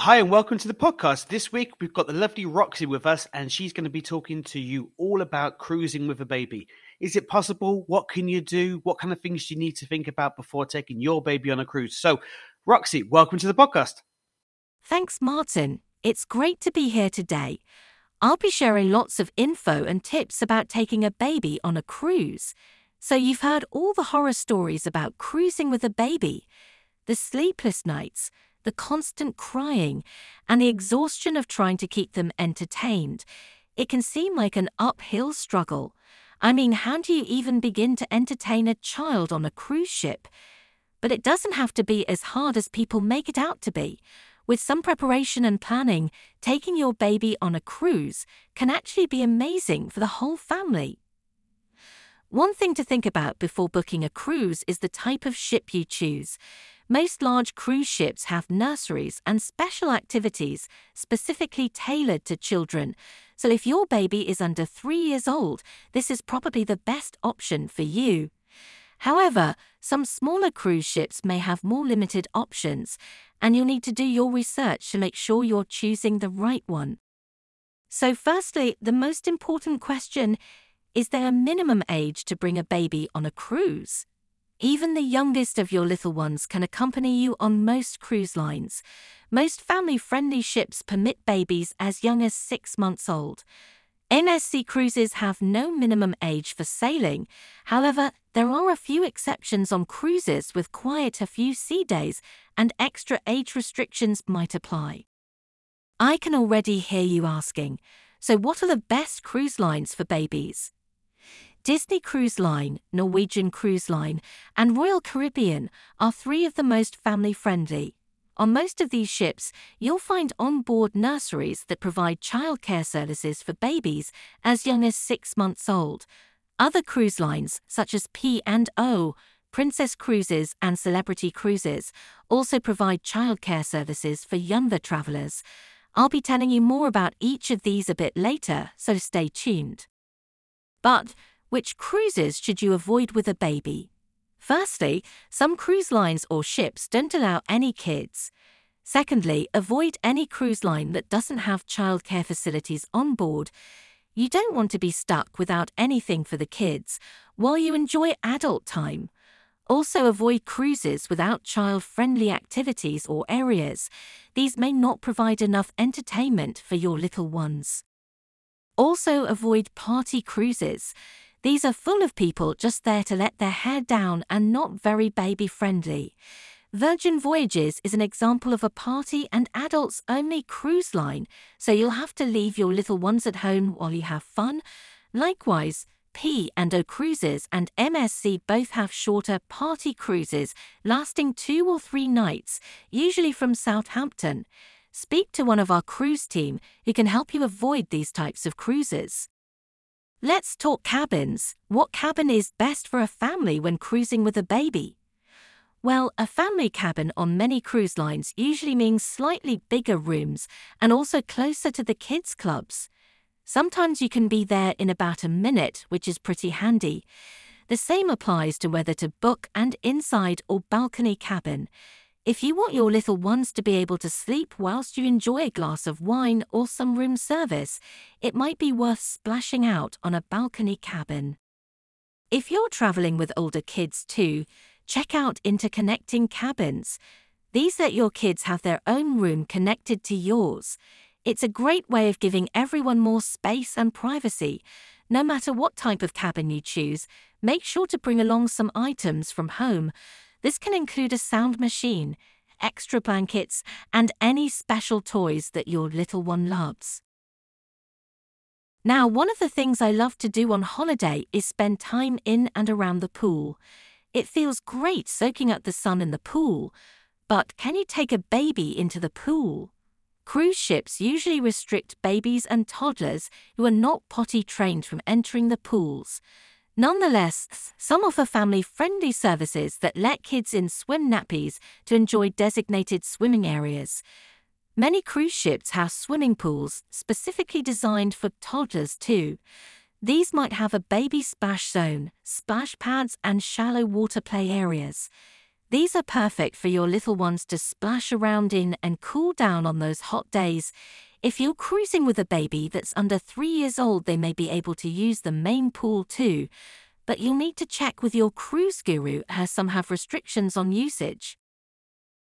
Hi, and welcome to the podcast. This week we've got the lovely Roxy with us, and she's going to be talking to you all about cruising with a baby. Is it possible? What can you do? What kind of things do you need to think about before taking your baby on a cruise? So, Roxy, welcome to the podcast. Thanks, Martin. It's great to be here today. I'll be sharing lots of info and tips about taking a baby on a cruise. So, you've heard all the horror stories about cruising with a baby, the sleepless nights the constant crying, and the exhaustion of trying to keep them entertained, it can seem like an uphill struggle. I mean, how do you even begin to entertain a child on a cruise ship? But it doesn't have to be as hard as people make it out to be. With some preparation and planning, taking your baby on a cruise can actually be amazing for the whole family. One thing to think about before booking a cruise is the type of ship you choose. Most large cruise ships have nurseries and special activities specifically tailored to children. So if your baby is under three years old, this is probably the best option for you. However, some smaller cruise ships may have more limited options, and you'll need to do your research to make sure you're choosing the right one. So, firstly, the most important question is there a minimum age to bring a baby on a cruise? Even the youngest of your little ones can accompany you on most cruise lines. Most family friendly ships permit babies as young as six months old. MSC cruises have no minimum age for sailing. However, there are a few exceptions on cruises with quite a few sea days, and extra age restrictions might apply. I can already hear you asking so, what are the best cruise lines for babies? Disney Cruise Line, Norwegian Cruise Line, and Royal Caribbean are three of the most family friendly. On most of these ships, you'll find on-board nurseries that provide childcare services for babies as young as six months old. Other cruise lines, such as P&O, Princess Cruises and Celebrity Cruises, also provide childcare services for younger travelers. I'll be telling you more about each of these a bit later, so stay tuned. But which cruises should you avoid with a baby? Firstly, some cruise lines or ships don't allow any kids. Secondly, avoid any cruise line that doesn't have childcare facilities on board. You don't want to be stuck without anything for the kids while you enjoy adult time. Also, avoid cruises without child friendly activities or areas. These may not provide enough entertainment for your little ones. Also, avoid party cruises. These are full of people just there to let their hair down and not very baby friendly. Virgin Voyages is an example of a party and adults only cruise line, so you'll have to leave your little ones at home while you have fun. Likewise, P and O Cruises and MSC both have shorter party cruises lasting two or three nights, usually from Southampton. Speak to one of our cruise team who can help you avoid these types of cruises. Let's talk cabins. What cabin is best for a family when cruising with a baby? Well, a family cabin on many cruise lines usually means slightly bigger rooms and also closer to the kids' clubs. Sometimes you can be there in about a minute, which is pretty handy. The same applies to whether to book an inside or balcony cabin. If you want your little ones to be able to sleep whilst you enjoy a glass of wine or some room service, it might be worth splashing out on a balcony cabin. If you're traveling with older kids too, check out interconnecting cabins. These let your kids have their own room connected to yours. It's a great way of giving everyone more space and privacy. No matter what type of cabin you choose, make sure to bring along some items from home this can include a sound machine, extra blankets, and any special toys that your little one loves. Now, one of the things I love to do on holiday is spend time in and around the pool. It feels great soaking up the sun in the pool, but can you take a baby into the pool? Cruise ships usually restrict babies and toddlers who are not potty trained from entering the pools. Nonetheless, some offer family friendly services that let kids in swim nappies to enjoy designated swimming areas. Many cruise ships have swimming pools specifically designed for toddlers too. These might have a baby splash zone, splash pads, and shallow water play areas. These are perfect for your little ones to splash around in and cool down on those hot days. If you're cruising with a baby that's under three years old, they may be able to use the main pool too, but you'll need to check with your cruise guru as some have restrictions on usage.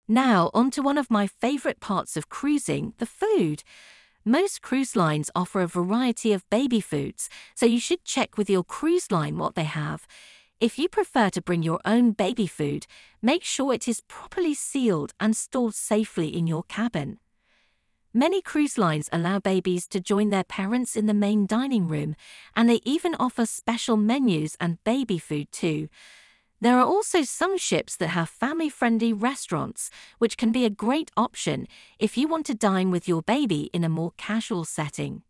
Now, on to one of my favourite parts of cruising the food. Most cruise lines offer a variety of baby foods, so you should check with your cruise line what they have. If you prefer to bring your own baby food, make sure it is properly sealed and stored safely in your cabin. Many cruise lines allow babies to join their parents in the main dining room, and they even offer special menus and baby food too. There are also some ships that have family friendly restaurants, which can be a great option if you want to dine with your baby in a more casual setting.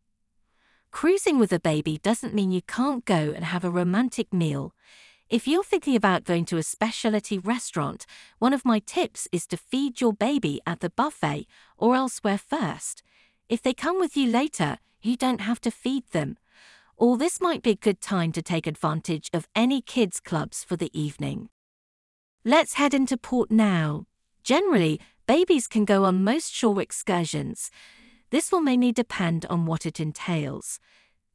Cruising with a baby doesn't mean you can't go and have a romantic meal. If you're thinking about going to a specialty restaurant, one of my tips is to feed your baby at the buffet or elsewhere first. If they come with you later, you don't have to feed them. Or this might be a good time to take advantage of any kids' clubs for the evening. Let's head into port now. Generally, babies can go on most shore excursions. This will mainly depend on what it entails.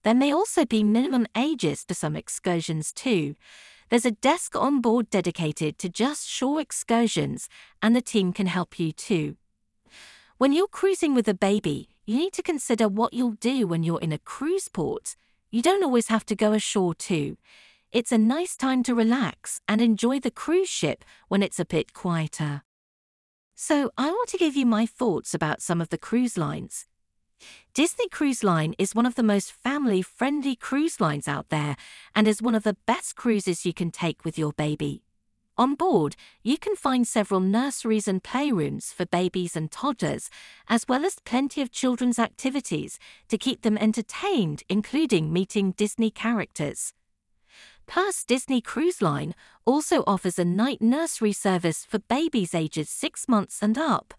There may also be minimum ages for some excursions too. There's a desk on board dedicated to just shore excursions, and the team can help you too. When you're cruising with a baby, you need to consider what you'll do when you're in a cruise port. You don't always have to go ashore too. It's a nice time to relax and enjoy the cruise ship when it's a bit quieter. So, I want to give you my thoughts about some of the cruise lines. Disney Cruise Line is one of the most family friendly cruise lines out there and is one of the best cruises you can take with your baby. On board, you can find several nurseries and playrooms for babies and toddlers, as well as plenty of children's activities to keep them entertained, including meeting Disney characters. Plus, Disney Cruise Line also offers a night nursery service for babies ages six months and up.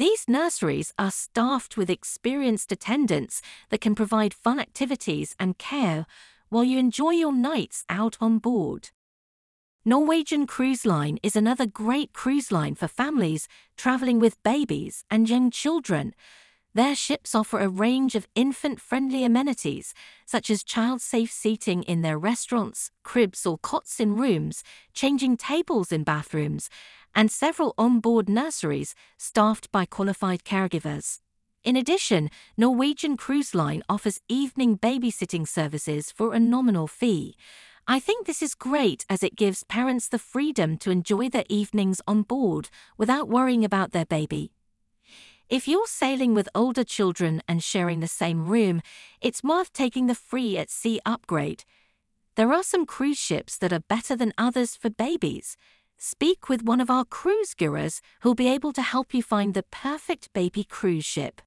These nurseries are staffed with experienced attendants that can provide fun activities and care while you enjoy your nights out on board. Norwegian Cruise Line is another great cruise line for families traveling with babies and young children. Their ships offer a range of infant friendly amenities, such as child safe seating in their restaurants, cribs or cots in rooms, changing tables in bathrooms, and several on-board nurseries staffed by qualified caregivers. In addition, Norwegian Cruise Line offers evening babysitting services for a nominal fee. I think this is great as it gives parents the freedom to enjoy their evenings on board without worrying about their baby. If you're sailing with older children and sharing the same room, it's worth taking the free at sea upgrade. There are some cruise ships that are better than others for babies. Speak with one of our cruise gurus who'll be able to help you find the perfect baby cruise ship.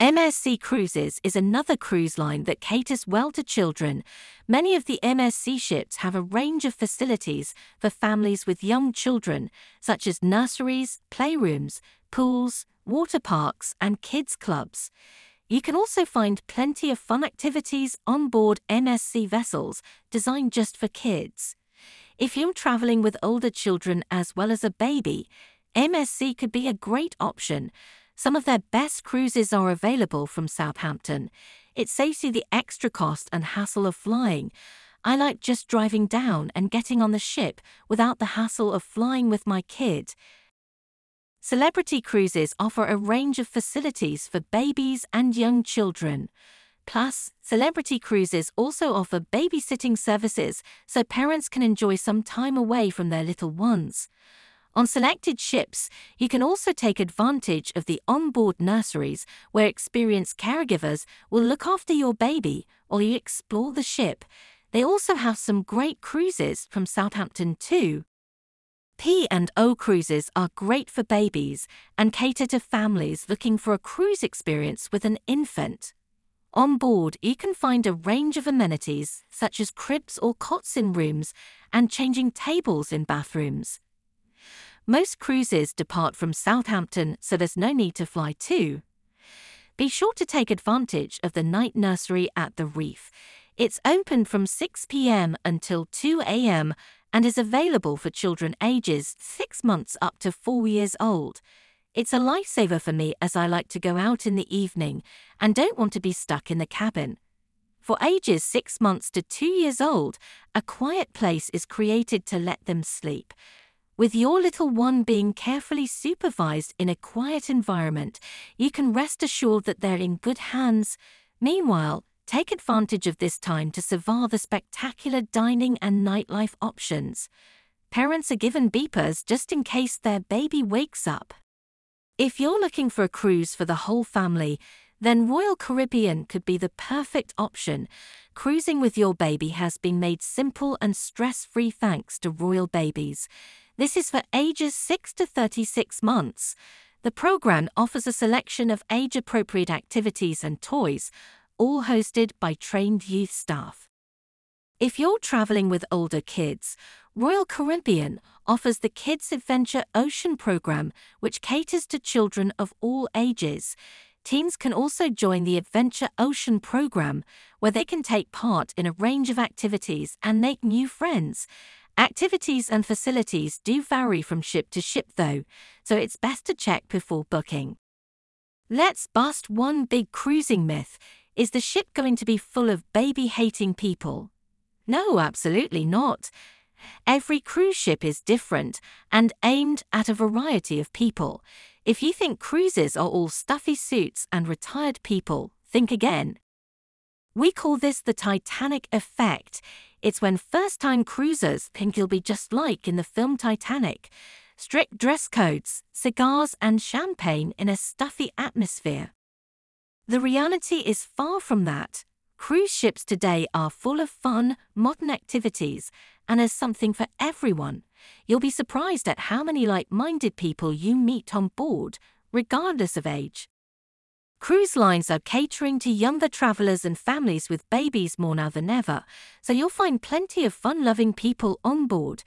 MSC Cruises is another cruise line that caters well to children. Many of the MSC ships have a range of facilities for families with young children, such as nurseries, playrooms, pools, water parks, and kids clubs. You can also find plenty of fun activities on board MSC vessels designed just for kids. If you're traveling with older children as well as a baby, MSC could be a great option. Some of their best cruises are available from Southampton. It saves you the extra cost and hassle of flying. I like just driving down and getting on the ship without the hassle of flying with my kid. Celebrity Cruises offer a range of facilities for babies and young children. Plus, Celebrity Cruises also offer babysitting services so parents can enjoy some time away from their little ones. On selected ships, you can also take advantage of the onboard nurseries where experienced caregivers will look after your baby while you explore the ship. They also have some great cruises from Southampton too. P&O cruises are great for babies and cater to families looking for a cruise experience with an infant. On board, you can find a range of amenities such as cribs or cots in rooms and changing tables in bathrooms. Most cruises depart from Southampton, so there's no need to fly too. Be sure to take advantage of the night nursery at the reef. It's open from 6 pm until 2 am and is available for children ages 6 months up to 4 years old. It's a lifesaver for me as I like to go out in the evening and don't want to be stuck in the cabin. For ages 6 months to 2 years old, a quiet place is created to let them sleep. With your little one being carefully supervised in a quiet environment, you can rest assured that they're in good hands. Meanwhile, take advantage of this time to savor the spectacular dining and nightlife options. Parents are given beepers just in case their baby wakes up. If you're looking for a cruise for the whole family, then Royal Caribbean could be the perfect option. Cruising with your baby has been made simple and stress free thanks to Royal Babies. This is for ages 6 to 36 months. The program offers a selection of age appropriate activities and toys, all hosted by trained youth staff. If you're traveling with older kids, Royal Caribbean offers the Kids Adventure Ocean program, which caters to children of all ages. Teens can also join the Adventure Ocean program, where they can take part in a range of activities and make new friends. Activities and facilities do vary from ship to ship, though, so it's best to check before booking. Let's bust one big cruising myth. Is the ship going to be full of baby hating people? No, absolutely not. Every cruise ship is different and aimed at a variety of people. If you think cruises are all stuffy suits and retired people, think again. We call this the Titanic effect. It's when first time cruisers think you'll be just like in the film Titanic strict dress codes, cigars, and champagne in a stuffy atmosphere. The reality is far from that. Cruise ships today are full of fun, modern activities, and there's something for everyone. You'll be surprised at how many like minded people you meet on board, regardless of age. Cruise lines are catering to younger travelers and families with babies more now than ever, so you'll find plenty of fun loving people on board.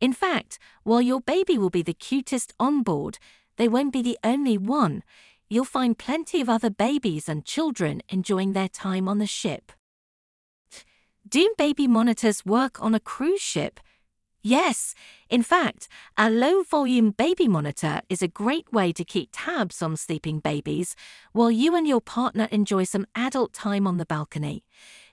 In fact, while your baby will be the cutest on board, they won't be the only one. You'll find plenty of other babies and children enjoying their time on the ship. Do baby monitors work on a cruise ship? Yes, in fact, a low volume baby monitor is a great way to keep tabs on sleeping babies while you and your partner enjoy some adult time on the balcony.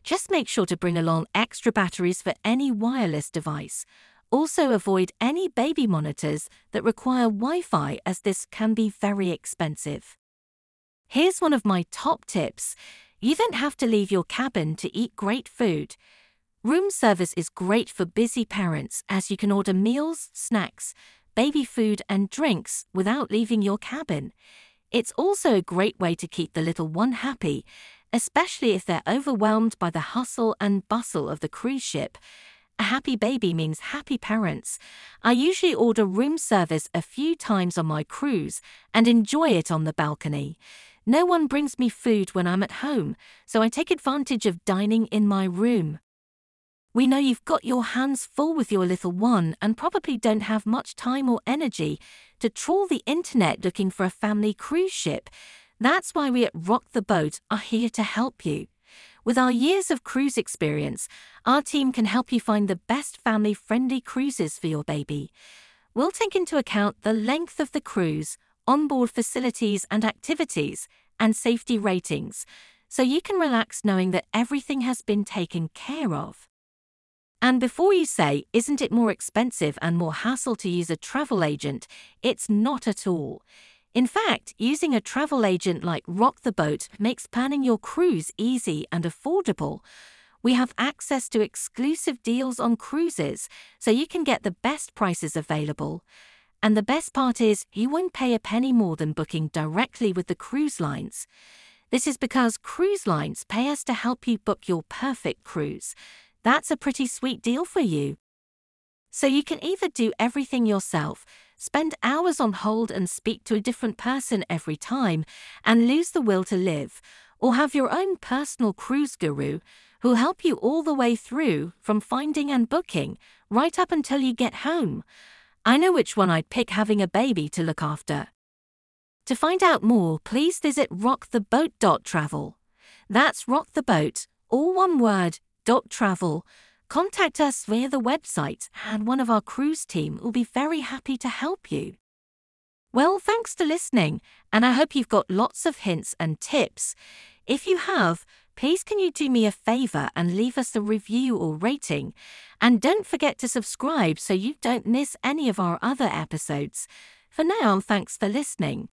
Just make sure to bring along extra batteries for any wireless device. Also, avoid any baby monitors that require Wi Fi, as this can be very expensive. Here's one of my top tips you don't have to leave your cabin to eat great food. Room service is great for busy parents as you can order meals, snacks, baby food, and drinks without leaving your cabin. It's also a great way to keep the little one happy, especially if they're overwhelmed by the hustle and bustle of the cruise ship. A happy baby means happy parents. I usually order room service a few times on my cruise and enjoy it on the balcony. No one brings me food when I'm at home, so I take advantage of dining in my room. We know you've got your hands full with your little one and probably don't have much time or energy to trawl the internet looking for a family cruise ship. That's why we at Rock the Boat are here to help you. With our years of cruise experience, our team can help you find the best family friendly cruises for your baby. We'll take into account the length of the cruise, onboard facilities and activities, and safety ratings, so you can relax knowing that everything has been taken care of. And before you say, isn't it more expensive and more hassle to use a travel agent? It's not at all. In fact, using a travel agent like Rock the Boat makes planning your cruise easy and affordable. We have access to exclusive deals on cruises, so you can get the best prices available. And the best part is, you won't pay a penny more than booking directly with the cruise lines. This is because cruise lines pay us to help you book your perfect cruise. That's a pretty sweet deal for you. So you can either do everything yourself, spend hours on hold and speak to a different person every time, and lose the will to live, or have your own personal cruise guru who'll help you all the way through from finding and booking right up until you get home. I know which one I'd pick having a baby to look after. To find out more, please visit rocktheboat.travel. That's rock the boat, all one word, dot travel. contact us via the website, and one of our cruise team will be very happy to help you. Well, thanks for listening, and I hope you've got lots of hints and tips. If you have, please can you do me a favour and leave us a review or rating? And don't forget to subscribe so you don't miss any of our other episodes. For now, thanks for listening.